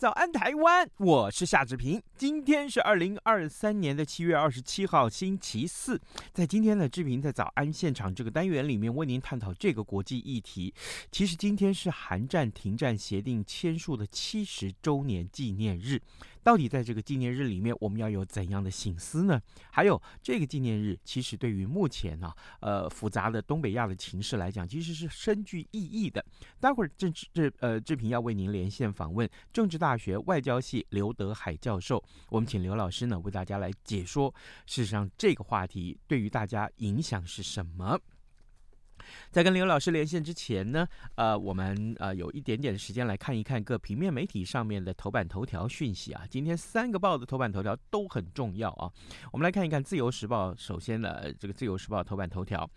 早安台湾，我是夏志平。今天是二零二三年的七月二十七号，星期四。在今天的志平在早安现场这个单元里面，为您探讨这个国际议题。其实今天是韩战停战协定签署的七十周年纪念日。到底在这个纪念日里面，我们要有怎样的省思呢？还有这个纪念日，其实对于目前呢、啊，呃，复杂的东北亚的情势来讲，其实是深具意义的。待会儿政治这呃志平要为您连线访问政治大学外交系刘德海教授，我们请刘老师呢为大家来解说，事实上这个话题对于大家影响是什么？在跟刘老师连线之前呢，呃，我们呃有一点点的时间来看一看各平面媒体上面的头版头条讯息啊。今天三个报的头版头条都很重要啊。我们来看一看《自由时报》，首先呢，这个《自由时报》头版头条，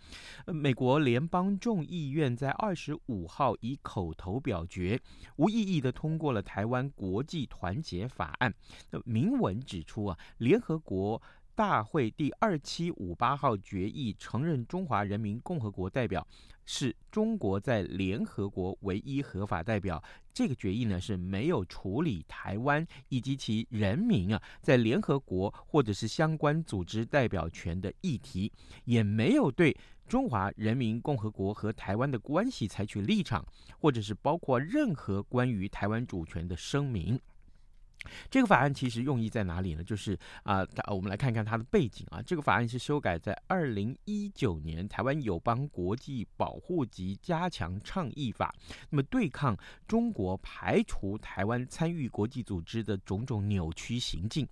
呃，美国联邦众议院在二十五号以口头表决无异议的通过了台湾国际团结法案。那明文指出啊，联合国。大会第二七五八号决议承认中华人民共和国代表是中国在联合国唯一合法代表。这个决议呢是没有处理台湾以及其人民啊在联合国或者是相关组织代表权的议题，也没有对中华人民共和国和台湾的关系采取立场，或者是包括任何关于台湾主权的声明。这个法案其实用意在哪里呢？就是啊，呃，我们来看看它的背景啊。这个法案是修改在二零一九年《台湾友邦国际保护及加强倡议法》，那么对抗中国排除台湾参与国际组织的种种扭曲行径。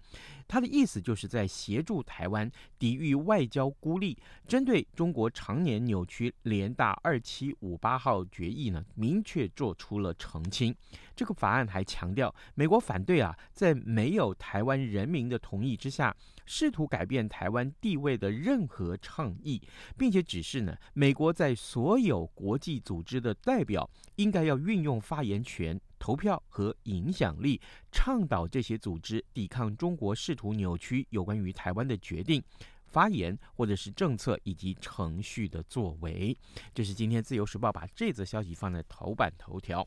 它的意思就是在协助台湾抵御外交孤立，针对中国常年扭曲联大二七五八号决议呢，明确做出了澄清。这个法案还强调，美国反对啊，在没有台湾人民的同意之下，试图改变台湾地位的任何倡议，并且指示呢，美国在所有国际组织的代表应该要运用发言权、投票和影响力，倡导这些组织抵抗中国试图扭曲有关于台湾的决定、发言或者是政策以及程序的作为。这是今天自由时报把这则消息放在头版头条。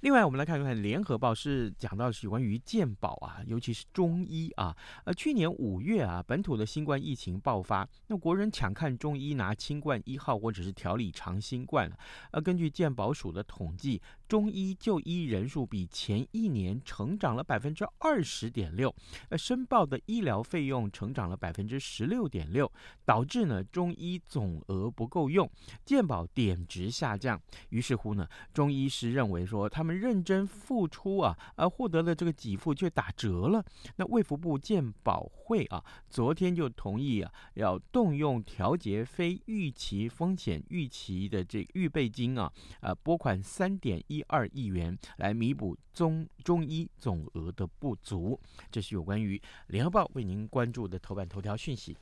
另外，我们来看看《联合报》是讲到是关于健保啊，尤其是中医啊。呃，去年五月啊，本土的新冠疫情爆发，那国人抢看中医拿清冠一号或者是调理长新冠。呃，根据健保署的统计，中医就医人数比前一年成长了百分之二十点六，呃，申报的医疗费用成长了百分之十六点六，导致呢中医总额不够用，健保点值下降。于是乎呢，中医师认为说他们。认真付出啊，而获得了这个给付却打折了。那卫福部健保会啊，昨天就同意啊，要动用调节非预期风险预期的这预备金啊，呃，拨款三点一二亿元来弥补中中医总额的不足。这是有关于联合报为您关注的头版头条讯息。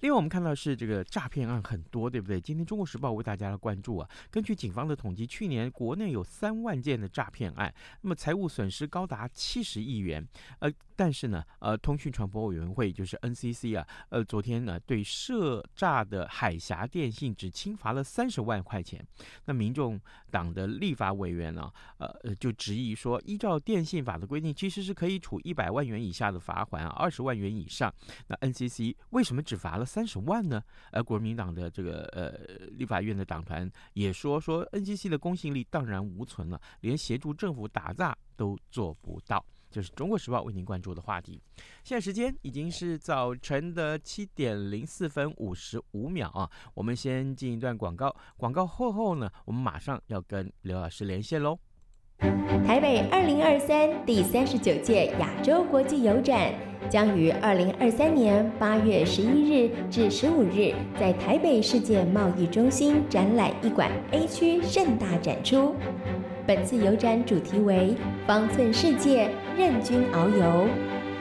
另外，我们看到是这个诈骗案很多，对不对？今天《中国时报》为大家来关注啊。根据警方的统计，去年国内有三万件的诈骗案，那么财务损失高达七十亿元。呃，但是呢，呃，通讯传播委员会就是 NCC 啊，呃，昨天呢对涉诈的海峡电信只轻罚了三十万块钱。那民众党的立法委员呢，呃，就质疑说，依照电信法的规定，其实是可以处一百万元以下的罚锾啊，二十万元以上。那 NCC 为什么只罚了三十万呢？而国民党的这个呃立法院的党团也说说 NCC 的公信力荡然无存了，连协助政府打诈都做不到。就是中国时报为您关注的话题。现在时间已经是早晨的七点零四分五十五秒啊，我们先进一段广告，广告后后呢，我们马上要跟刘老师连线喽。台北二零二三第三十九届亚洲国际邮展将于二零二三年八月十一日至十五日在台北世界贸易中心展览一馆 A 区盛大展出。本次邮展主题为“方寸世界，任君遨游”。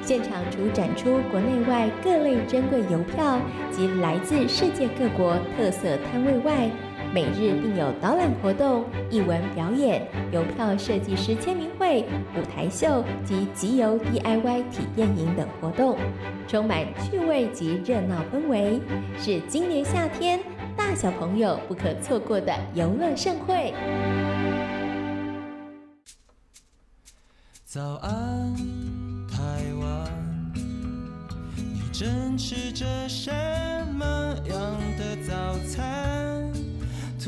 现场除展出国内外各类珍贵邮票及来自世界各国特色摊位外，每日并有导览活动、艺文表演、邮票设计师签名会、舞台秀及集邮 DIY 体验营等活动，充满趣味及热闹氛围，是今年夏天大小朋友不可错过的游乐盛会。早安，台湾，你正吃着什么样的早餐？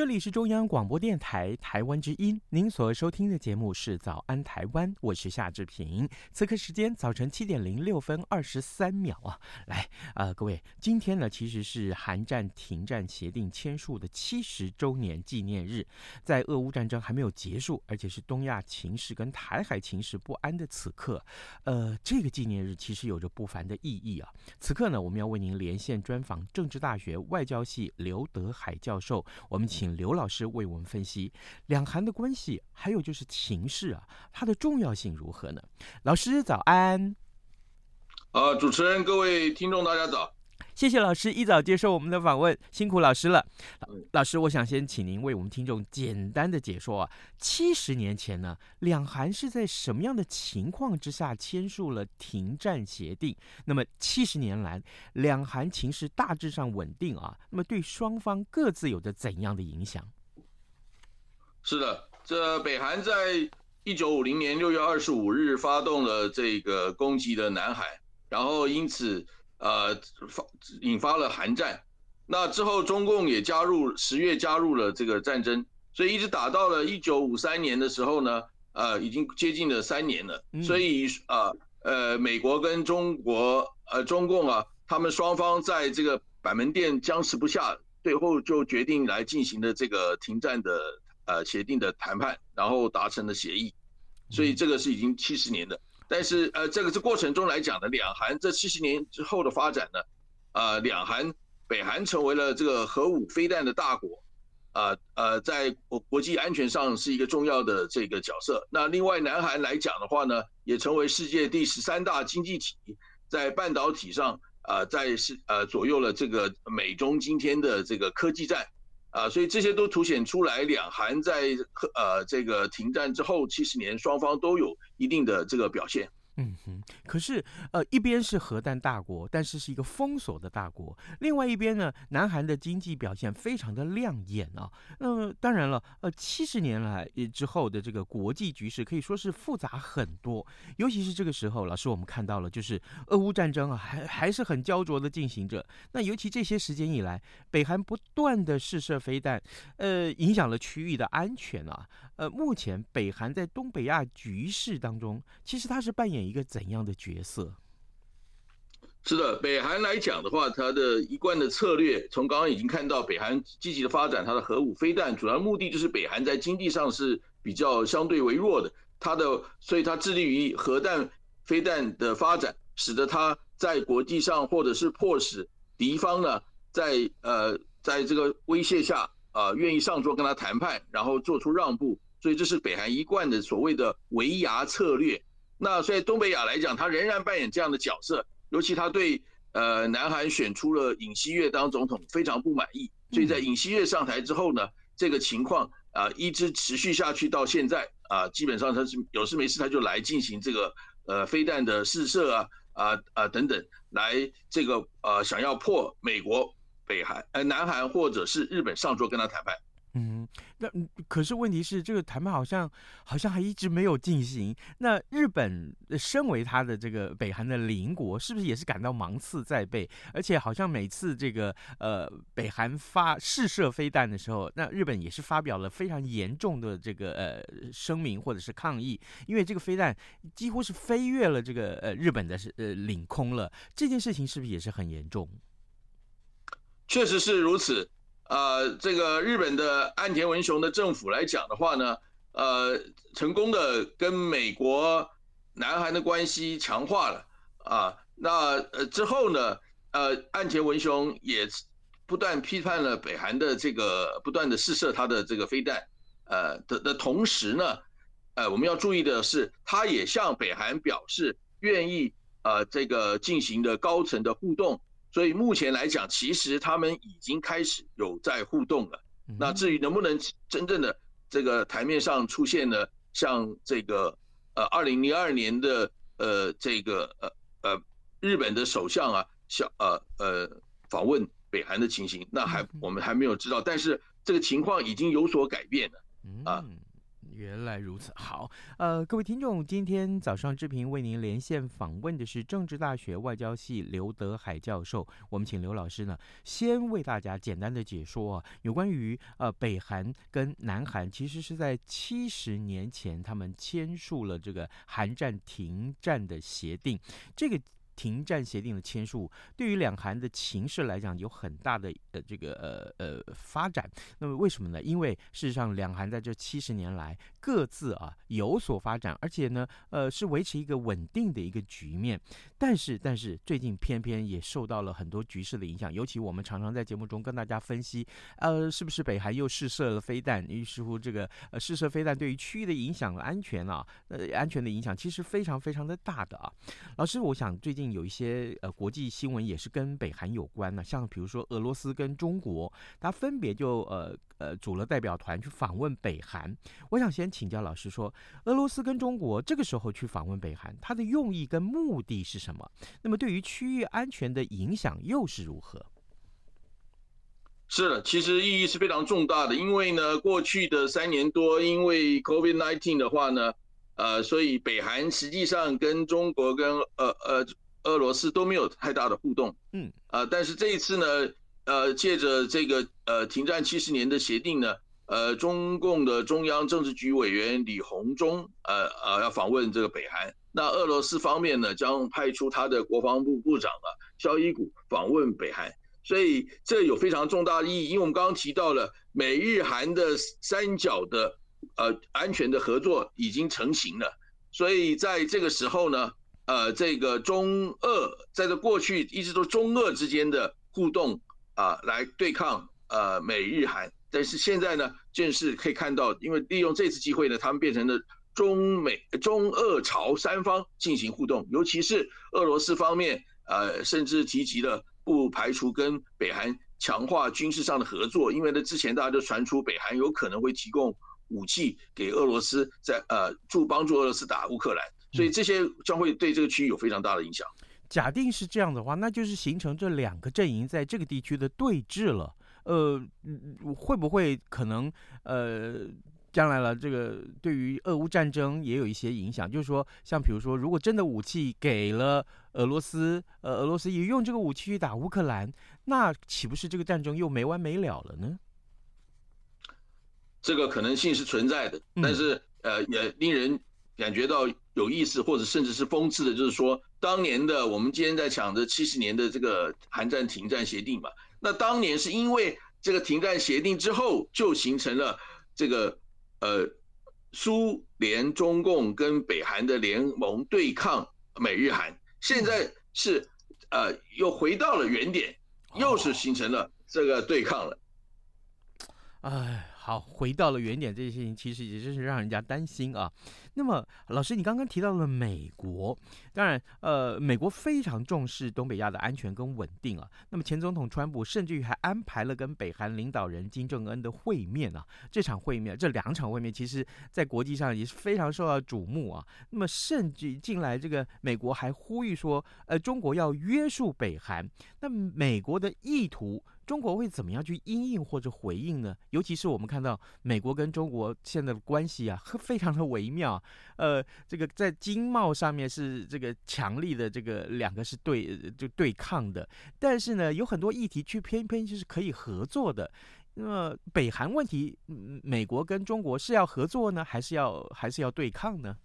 这里是中央广播电台台湾之音，您所收听的节目是《早安台湾》，我是夏志平。此刻时间早晨七点零六分二十三秒啊，来，呃，各位，今天呢其实是韩战停战协定签署的七十周年纪念日，在俄乌战争还没有结束，而且是东亚情势跟台海情势不安的此刻，呃，这个纪念日其实有着不凡的意义啊。此刻呢，我们要为您连线专访政治大学外交系刘德海教授，我们请。刘老师为我们分析两韩的关系，还有就是情势啊，它的重要性如何呢？老师早安。呃，主持人，各位听众，大家早。谢谢老师一早接受我们的访问，辛苦老师了。老师，我想先请您为我们听众简单的解说啊，七十年前呢，两韩是在什么样的情况之下签署了停战协定？那么七十年来，两韩情势大致上稳定啊，那么对双方各自有着怎样的影响？是的，这北韩在一九五零年六月二十五日发动了这个攻击的南海，然后因此。呃，发引发了韩战，那之后中共也加入十月加入了这个战争，所以一直打到了一九五三年的时候呢，呃，已经接近了三年了。所以啊，呃，呃，美国跟中国呃中共啊，他们双方在这个板门店僵持不下，最后就决定来进行的这个停战的呃协定的谈判，然后达成了协议，所以这个是已经七十年的。但是，呃，这个这过程中来讲呢，两韩这七十年之后的发展呢，呃，两韩北韩成为了这个核武飞弹的大国，呃呃，在国国际安全上是一个重要的这个角色。那另外，南韩来讲的话呢，也成为世界第十三大经济体，在半导体上，呃，在是呃左右了这个美中今天的这个科技战。啊，所以这些都凸显出来，两韩在呃这个停战之后七十年，双方都有一定的这个表现。嗯哼，可是呃，一边是核弹大国，但是是一个封锁的大国；另外一边呢，南韩的经济表现非常的亮眼啊。那当然了，呃，七十年来之后的这个国际局势可以说是复杂很多，尤其是这个时候，老师我们看到了，就是俄乌战争啊，还还是很焦灼的进行着。那尤其这些时间以来，北韩不断的试射飞弹，呃，影响了区域的安全啊。呃，目前北韩在东北亚局势当中，其实它是扮演一个怎样的角色？是的，北韩来讲的话，它的一贯的策略，从刚刚已经看到，北韩积极的发展它的核武飞弹，主要目的就是北韩在经济上是比较相对为弱的，它的，所以它致力于核弹飞弹的发展，使得它在国际上或者是迫使敌方呢，在呃，在这个威胁下啊，呃，愿意上桌跟他谈判，然后做出让步。所以这是北韩一贯的所谓的围压策略。那所以东北亚来讲，他仍然扮演这样的角色。尤其他对呃南韩选出了尹锡悦当总统非常不满意。所以在尹锡悦上台之后呢，这个情况啊一直持续下去到现在啊，基本上他是有事没事他就来进行这个呃飞弹的试射啊啊啊等等，来这个呃想要迫美国、北韩呃南韩或者是日本上桌跟他谈判。嗯，那可是问题是，这个谈判好像好像还一直没有进行。那日本身为他的这个北韩的邻国，是不是也是感到芒刺在背？而且好像每次这个呃北韩发试射飞弹的时候，那日本也是发表了非常严重的这个呃声明或者是抗议，因为这个飞弹几乎是飞越了这个呃日本的呃领空了。这件事情是不是也是很严重？确实是如此。呃，这个日本的岸田文雄的政府来讲的话呢，呃，成功的跟美国、南韩的关系强化了啊。那呃之后呢，呃，岸田文雄也不断批判了北韩的这个不断的试射他的这个飞弹，呃的的同时呢，呃，我们要注意的是，他也向北韩表示愿意呃这个进行的高层的互动。所以目前来讲，其实他们已经开始有在互动了。那至于能不能真正的这个台面上出现呢像这个呃二零零二年的呃这个呃呃日本的首相啊，小呃呃访问北韩的情形，那还我们还没有知道。但是这个情况已经有所改变了啊。原来如此，好，呃，各位听众，今天早上志平为您连线访问的是政治大学外交系刘德海教授，我们请刘老师呢，先为大家简单的解说啊，有关于呃北韩跟南韩其实是在七十年前他们签署了这个韩战停战的协定，这个。停战协定的签署，对于两韩的情势来讲有很大的呃这个呃呃发展。那么为什么呢？因为事实上两韩在这七十年来各自啊有所发展，而且呢呃是维持一个稳定的一个局面。但是但是最近偏偏也受到了很多局势的影响，尤其我们常常在节目中跟大家分析，呃是不是北韩又试射了飞弹？于是乎这个呃试射飞弹对于区域的影响、安全啊呃安全的影响其实非常非常的大的啊。老师，我想最近。有一些呃国际新闻也是跟北韩有关的，像比如说俄罗斯跟中国，它分别就呃呃组了代表团去访问北韩。我想先请教老师说，俄罗斯跟中国这个时候去访问北韩，它的用意跟目的是什么？那么对于区域安全的影响又是如何？是的，其实意义是非常重大的，因为呢，过去的三年多，因为 COVID-19 的话呢，呃，所以北韩实际上跟中国跟呃呃。俄罗斯都没有太大的互动，嗯，呃，但是这一次呢，呃，借着这个呃停战七十年的协定呢，呃，中共的中央政治局委员李鸿忠，呃呃，要访问这个北韩，那俄罗斯方面呢，将派出他的国防部部长啊，肖伊古访问北韩，所以这有非常重大的意义，因为我们刚刚提到了美日韩的三角的呃安全的合作已经成型了，所以在这个时候呢。呃，这个中俄在这过去一直都中俄之间的互动啊，来对抗呃美日韩，但是现在呢，正是可以看到，因为利用这次机会呢，他们变成了中美中俄朝三方进行互动，尤其是俄罗斯方面，呃，甚至提及了不排除跟北韩强化军事上的合作，因为呢，之前大家就传出北韩有可能会提供武器给俄罗斯在，在呃助帮助俄罗斯打乌克兰。所以这些将会对这个区域有非常大的影响。假定是这样的话，那就是形成这两个阵营在这个地区的对峙了。呃，会不会可能呃，将来了这个对于俄乌战争也有一些影响？就是说，像比如说，如果真的武器给了俄罗斯，呃，俄罗斯也用这个武器去打乌克兰，那岂不是这个战争又没完没了了呢？这个可能性是存在的，但是呃，也令人。感觉到有意思，或者甚至是讽刺的，就是说，当年的我们今天在讲的七十年的这个韩战停战协定嘛，那当年是因为这个停战协定之后，就形成了这个呃苏联、中共跟北韩的联盟对抗美日韩，现在是呃又回到了原点，又是形成了这个对抗了。哎。好，回到了原点，这件事情其实也真是让人家担心啊。那么，老师，你刚刚提到了美国，当然，呃，美国非常重视东北亚的安全跟稳定啊。那么，前总统川普甚至于还安排了跟北韩领导人金正恩的会面啊。这场会面，这两场会面，其实在国际上也是非常受到瞩目啊。那么，甚至近来这个美国还呼吁说，呃，中国要约束北韩。那美国的意图。中国会怎么样去因应或者回应呢？尤其是我们看到美国跟中国现在的关系啊，非常的微妙。呃，这个在经贸上面是这个强力的，这个两个是对就对抗的，但是呢，有很多议题却偏偏就是可以合作的。那么北韩问题，美国跟中国是要合作呢，还是要还是要对抗呢？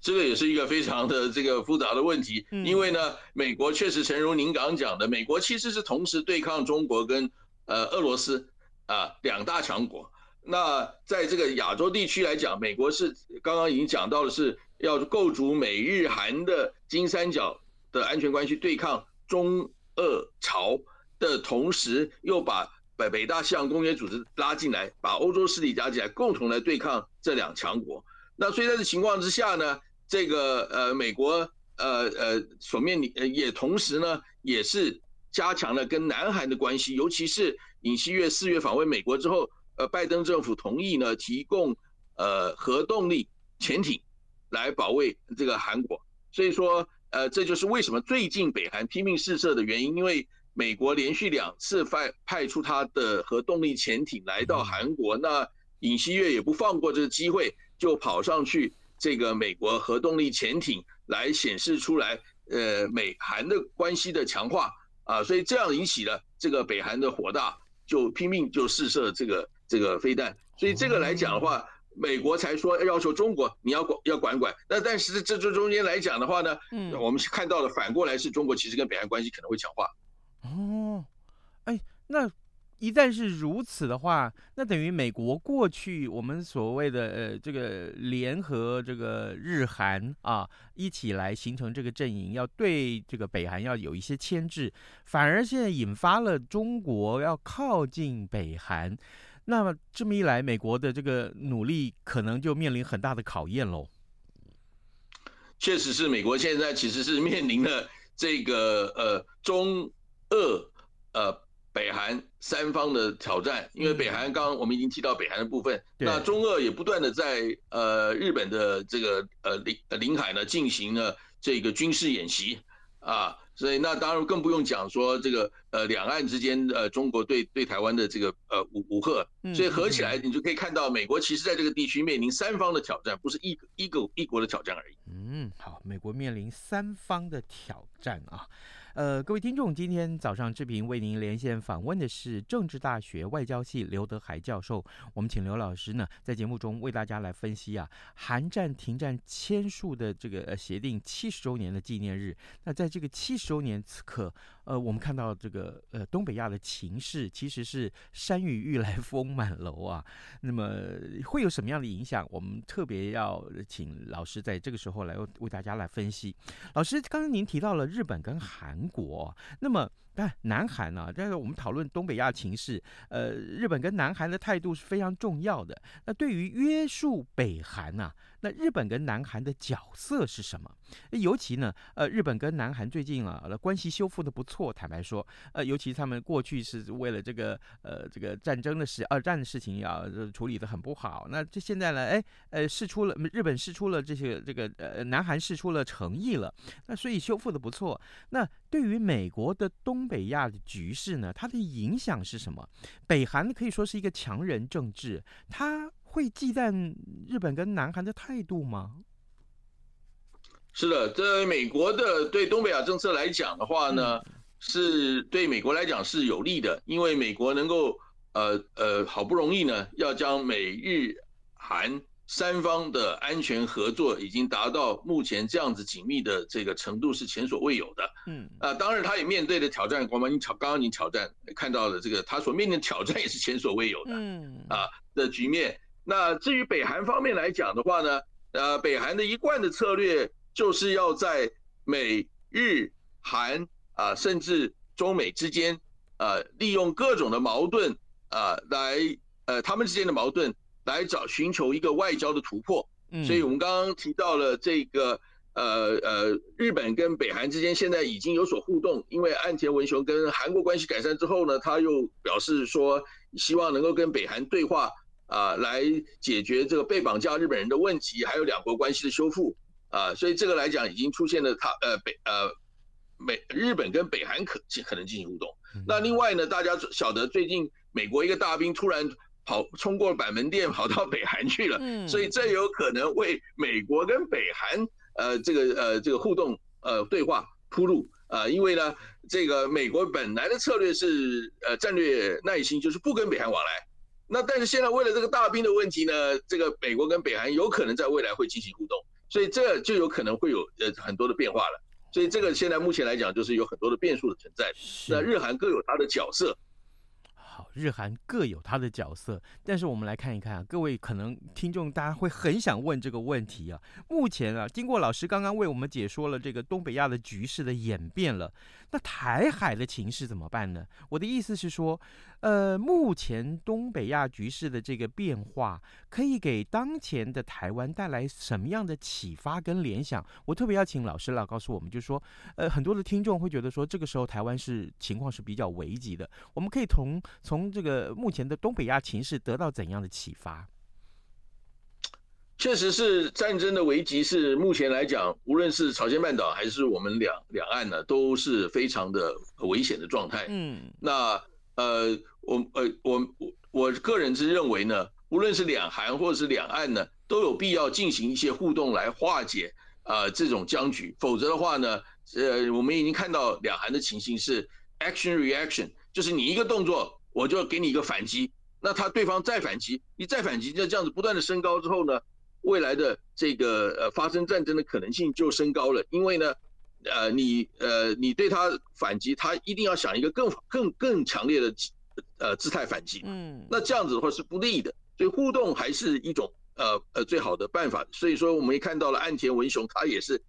这个也是一个非常的这个复杂的问题，因为呢，美国确实诚如您刚刚讲的，美国其实是同时对抗中国跟呃俄罗斯啊两大强国。那在这个亚洲地区来讲，美国是刚刚已经讲到的是要构筑美日韩的金三角的安全关系，对抗中俄朝的同时，又把北北大西洋公约组织拉进来，把欧洲势力加进来，共同来对抗这两强国。那所以在这情况之下呢，这个呃，美国呃呃所面临呃也同时呢，也是加强了跟南韩的关系，尤其是尹锡悦四月访问美国之后，呃，拜登政府同意呢提供呃核动力潜艇来保卫这个韩国，所以说呃这就是为什么最近北韩拼命试射的原因，因为美国连续两次派派出他的核动力潜艇来到韩国，那尹锡悦也不放过这个机会，就跑上去。这个美国核动力潜艇来显示出来，呃，美韩的关系的强化啊，所以这样引起了这个北韩的火大，就拼命就试射这个这个飞弹。所以这个来讲的话，美国才说要求中国你要管要管管。那但是这这中间来讲的话呢，嗯，我们看到的反过来是中国其实跟北韩关系可能会强化。哦，哎，那。一旦是如此的话，那等于美国过去我们所谓的呃这个联合这个日韩啊一起来形成这个阵营，要对这个北韩要有一些牵制，反而现在引发了中国要靠近北韩，那么这么一来，美国的这个努力可能就面临很大的考验喽。确实是，美国现在其实是面临了这个呃中俄呃。北韩三方的挑战，因为北韩刚刚我们已经提到北韩的部分，那中俄也不断的在呃日本的这个呃领领海呢进行了这个军事演习啊，所以那当然更不用讲说这个呃两岸之间呃中国对对台湾的这个呃武武吓，所以合起来你就可以看到美国其实在这个地区面临三方的挑战，不是一个一个一国的挑战而已。嗯，好，美国面临三方的挑战啊。呃，各位听众，今天早上志平为您连线访问的是政治大学外交系刘德海教授。我们请刘老师呢，在节目中为大家来分析啊，韩战停战签署的这个协定七十周年的纪念日。那在这个七十周年此刻，呃，我们看到这个呃东北亚的情势其实是山雨欲来 风满楼啊。那么会有什么样的影响？我们特别要请老师在这个时候来为大家来分析。老师，刚刚您提到了日本跟韩。国，那么但南韩呢、啊？但是我们讨论东北亚情势，呃，日本跟南韩的态度是非常重要的。那对于约束北韩呢、那日本跟南韩的角色是什么？尤其呢，呃，日本跟南韩最近啊，关系修复的不错。坦白说，呃，尤其他们过去是为了这个呃这个战争的事、二战的事情要处理的很不好。那这现在呢，哎，呃，试出了日本试出了这些这个呃，南韩试出了诚意了。那所以修复的不错。那对于美国的东北亚的局势呢，它的影响是什么？北韩可以说是一个强人政治，它。会忌惮日本跟南韩的态度吗？是的，这美国的对东北亚政策来讲的话呢，嗯、是对美国来讲是有利的，因为美国能够呃呃好不容易呢，要将美日韩三方的安全合作已经达到目前这样子紧密的这个程度是前所未有的。嗯啊，当然他也面对的挑战，光刚你挑刚刚你挑战看到的这个他所面临的挑战也是前所未有的。嗯啊的局面。那至于北韩方面来讲的话呢，呃，北韩的一贯的策略就是要在美日韩啊，甚至中美之间，呃，利用各种的矛盾啊，来呃他们之间的矛盾来找寻求一个外交的突破。所以我们刚刚提到了这个呃呃，日本跟北韩之间现在已经有所互动，因为岸田文雄跟韩国关系改善之后呢，他又表示说希望能够跟北韩对话。啊，来解决这个被绑架日本人的问题，还有两国关系的修复啊，所以这个来讲已经出现了他呃北呃美日本跟北韩可可能进行互动。那另外呢，大家晓得最近美国一个大兵突然跑冲过板门店跑到北韩去了，所以这有可能为美国跟北韩呃这个呃这个互动呃对话铺路啊，因为呢这个美国本来的策略是呃战略耐心，就是不跟北韩往来。那但是现在为了这个大兵的问题呢，这个美国跟北韩有可能在未来会进行互动，所以这就有可能会有呃很多的变化了。所以这个现在目前来讲，就是有很多的变数的存在。那日韩各有它的角色。日韩各有它的角色，但是我们来看一看啊，各位可能听众大家会很想问这个问题啊。目前啊，经过老师刚刚为我们解说了这个东北亚的局势的演变了，那台海的情势怎么办呢？我的意思是说，呃，目前东北亚局势的这个变化，可以给当前的台湾带来什么样的启发跟联想？我特别要请老师来告诉我们，就是说，呃，很多的听众会觉得说，这个时候台湾是情况是比较危急的，我们可以从从这个目前的东北亚情势得到怎样的启发？确实是战争的危机，是目前来讲，无论是朝鲜半岛还是我们两两岸呢，都是非常的危险的状态。嗯，那呃，我呃我我我个人是认为呢，无论是两韩或者是两岸呢，都有必要进行一些互动来化解啊、呃、这种僵局，否则的话呢，呃，我们已经看到两韩的情形是 action reaction，就是你一个动作，我就给你一个反击，那他对方再反击，你再反击，就这样子不断的升高之后呢，未来的这个呃发生战争的可能性就升高了，因为呢，呃你呃你对他反击，他一定要想一个更更更强烈的呃姿态反击，嗯，那这样子的话是不利的，所以互动还是一种呃呃最好的办法。所以说我们也看到了岸田文雄，他也是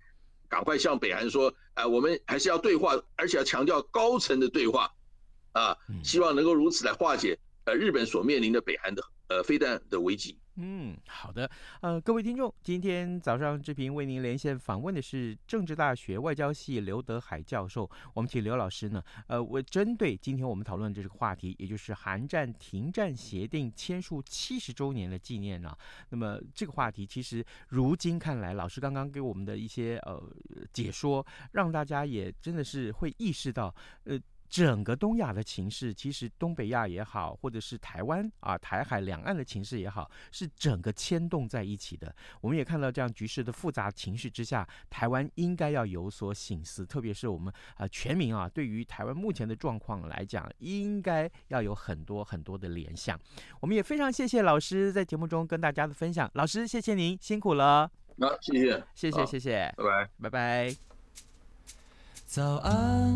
赶快向北韩说，啊、呃、我们还是要对话，而且要强调高层的对话，啊，希望能够如此来化解呃日本所面临的北韩的呃飞弹的危机。嗯，好的，呃，各位听众，今天早上志平为您连线访问的是政治大学外交系刘德海教授。我们请刘老师呢，呃，为针对今天我们讨论的这个话题，也就是韩战停战协定签署七十周年的纪念啊。那么这个话题其实如今看来，老师刚刚给我们的一些呃解说，让大家也真的是会意识到，呃。整个东亚的情势，其实东北亚也好，或者是台湾啊、台海两岸的情势也好，是整个牵动在一起的。我们也看到这样局势的复杂情绪之下，台湾应该要有所醒思，特别是我们啊全民啊，对于台湾目前的状况来讲，应该要有很多很多的联想。我们也非常谢谢老师在节目中跟大家的分享，老师谢谢您辛苦了。好，谢谢，谢谢，谢谢，拜拜，拜拜。早安，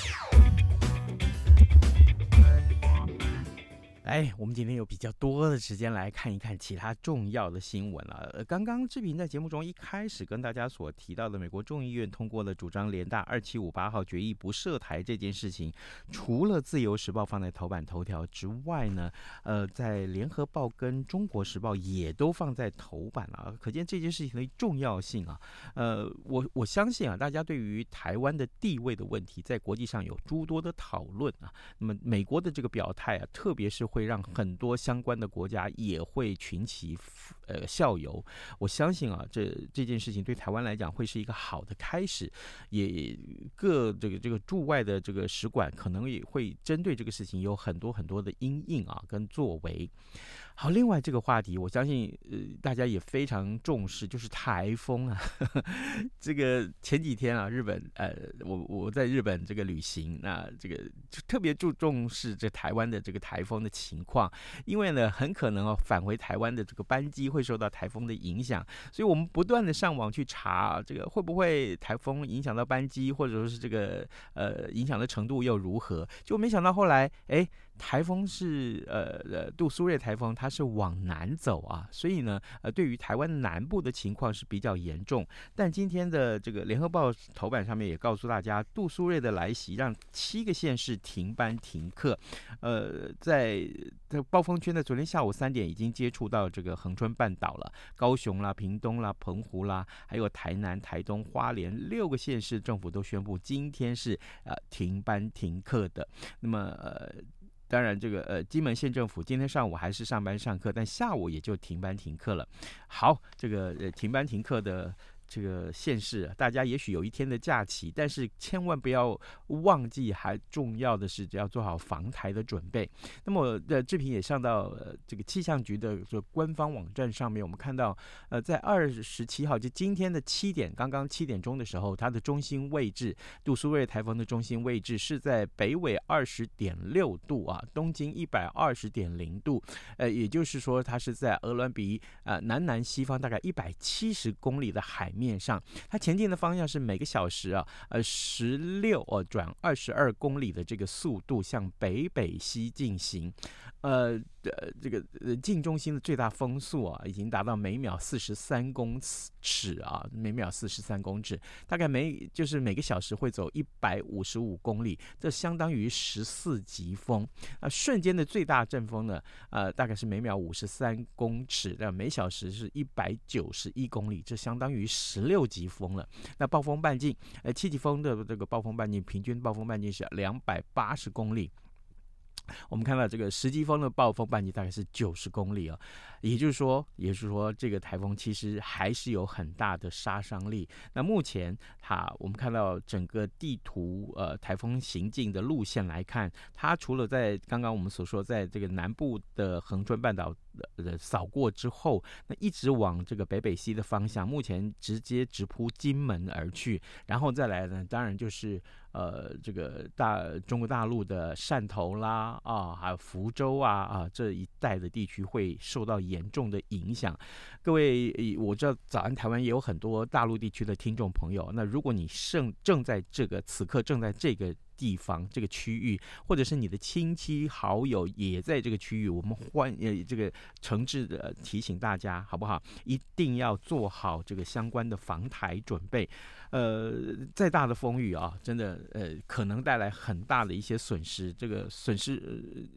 哎，我们今天有比较多的时间来看一看其他重要的新闻了。呃，刚刚志平在节目中一开始跟大家所提到的，美国众议院通过了主张联大二七五八号决议不涉台这件事情，除了自由时报放在头版头条之外呢，呃，在联合报跟中国时报也都放在头版了，可见这件事情的重要性啊。呃，我我相信啊，大家对于台湾的地位的问题，在国际上有诸多的讨论啊。那么美国的这个表态啊，特别是会。会让很多相关的国家也会群起呃效尤，我相信啊，这这件事情对台湾来讲会是一个好的开始，也各这个这个驻外的这个使馆可能也会针对这个事情有很多很多的因应啊跟作为。好，另外这个话题，我相信呃大家也非常重视，就是台风啊。呵 呵这个前几天啊，日本呃，我我在日本这个旅行，那这个就特别注重视这台湾的这个台风的情况，因为呢，很可能哦返回台湾的这个班机会受到台风的影响，所以我们不断的上网去查这个会不会台风影响到班机，或者说是这个呃影响的程度又如何，就没想到后来哎。台风是呃呃杜苏芮台风，它是往南走啊，所以呢，呃，对于台湾南部的情况是比较严重。但今天的这个联合报头版上面也告诉大家，杜苏芮的来袭让七个县市停班停课。呃，在在暴风圈的昨天下午三点已经接触到这个恒春半岛了，高雄啦、屏东啦、澎湖啦，还有台南、台东、花莲六个县市政府都宣布今天是呃停班停课的。那么呃。当然，这个呃，金门县政府今天上午还是上班上课，但下午也就停班停课了。好，这个呃，停班停课的。这个县市，大家也许有一天的假期，但是千万不要忘记，还重要的是要做好防台的准备。那么我的视频也上到呃这个气象局的这官方网站上面，我们看到，呃，在二十七号就今天的七点，刚刚七点钟的时候，它的中心位置，杜苏芮台风的中心位置是在北纬二十点六度啊，东经一百二十点零度，呃，也就是说，它是在鹅銮鼻呃南南西方大概一百七十公里的海面。面上，它前进的方向是每个小时啊，呃，十六哦转二十二公里的这个速度向北北西进行。呃，呃，这个呃，近中心的最大风速啊，已经达到每秒四十三公尺啊，每秒四十三公尺，大概每就是每个小时会走一百五十五公里，这相当于十四级风。啊，瞬间的最大阵风呢，呃，大概是每秒五十三公尺，那每小时是一百九十一公里，这相当于十六级风了。那暴风半径，呃，七级风的这个暴风半径，平均暴风半径是两百八十公里。我们看到这个十级风的暴风半径大概是九十公里啊，也就是说，也就是说，这个台风其实还是有很大的杀伤力。那目前哈，我们看到整个地图，呃，台风行进的路线来看，它除了在刚刚我们所说，在这个南部的恒春半岛。呃，扫过之后，那一直往这个北北西的方向，目前直接直扑金门而去，然后再来呢，当然就是呃，这个大中国大陆的汕头啦啊，还有福州啊啊这一带的地区会受到严重的影响。各位，我知道早安台湾也有很多大陆地区的听众朋友，那如果你正正在这个此刻正在这个。地方这个区域，或者是你的亲戚好友也在这个区域，我们欢呃这个诚挚的提醒大家，好不好？一定要做好这个相关的防台准备。呃，再大的风雨啊，真的呃可能带来很大的一些损失。这个损失，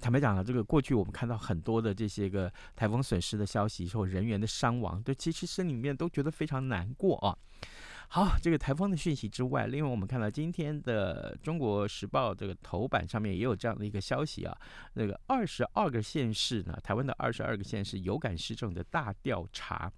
坦白讲了，这个过去我们看到很多的这些个台风损失的消息，或人员的伤亡，对，其实心里面都觉得非常难过啊。好，这个台风的讯息之外，另外我们看到今天的《中国时报》这个头版上面也有这样的一个消息啊，那个二十二个县市呢，台湾的二十二个县市有感施政的大调查。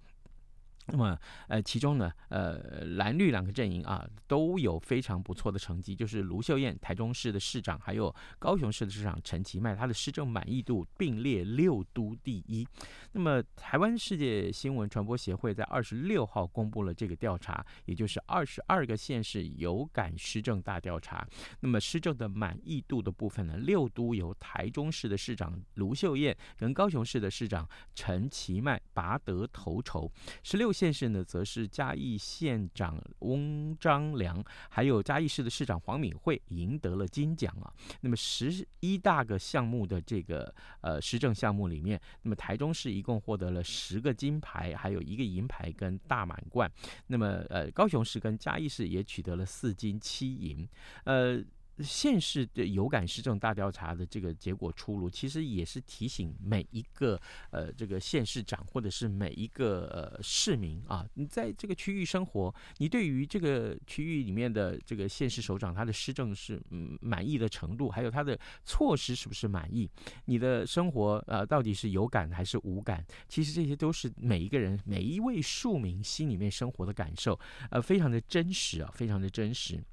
那么，呃，其中呢，呃，蓝绿两个阵营啊，都有非常不错的成绩。就是卢秀燕，台中市的市长，还有高雄市的市长陈其迈，他的施政满意度并列六都第一。那么，台湾世界新闻传播协会在二十六号公布了这个调查，也就是二十二个县市有感施政大调查。那么，施政的满意度的部分呢，六都由台中市的市长卢秀燕跟高雄市的市长陈其迈拔得头筹，十六。县市呢，则是嘉义县长翁章良，还有嘉义市的市长黄敏惠赢得了金奖啊。那么十一大个项目的这个呃施政项目里面，那么台中市一共获得了十个金牌，还有一个银牌跟大满贯。那么呃高雄市跟嘉义市也取得了四金七银，呃。县市的有感施政大调查的这个结果出炉，其实也是提醒每一个呃这个县市长或者是每一个呃市民啊，你在这个区域生活，你对于这个区域里面的这个县市首长他的施政是嗯满意的程度，还有他的措施是不是满意？你的生活呃到底是有感还是无感？其实这些都是每一个人每一位庶民心里面生活的感受，呃，非常的真实啊，非常的真实。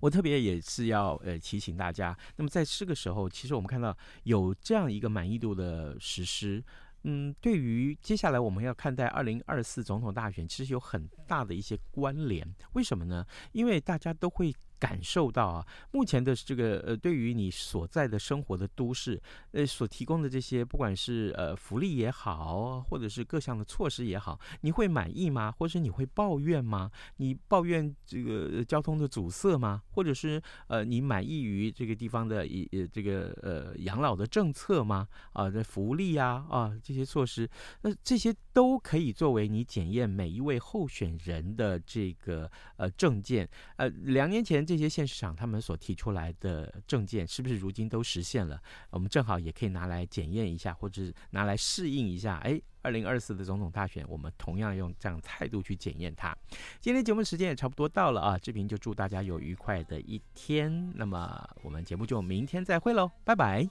我特别也是要呃提醒大家，那么在这个时候，其实我们看到有这样一个满意度的实施，嗯，对于接下来我们要看待二零二四总统大选，其实有很大的一些关联。为什么呢？因为大家都会感受到啊，目前的这个呃，对于你所在的生活的都市，呃，所提供的这些，不管是呃福利也好，或者是各项的措施也好，你会满意吗？或者你会抱怨吗？你抱怨这个交通的阻塞吗？或者是呃，你满意于这个地方的一呃这个呃养老的政策吗？啊，这福利啊啊这些措施，那这些都可以作为你检验每一位候选人的这个呃证件。呃，两年前。这些县市长他们所提出来的政见，是不是如今都实现了？我们正好也可以拿来检验一下，或者拿来适应一下。哎，二零二四的总统大选，我们同样用这样态度去检验它。今天节目时间也差不多到了啊，志平就祝大家有愉快的一天。那么我们节目就明天再会喽，拜拜。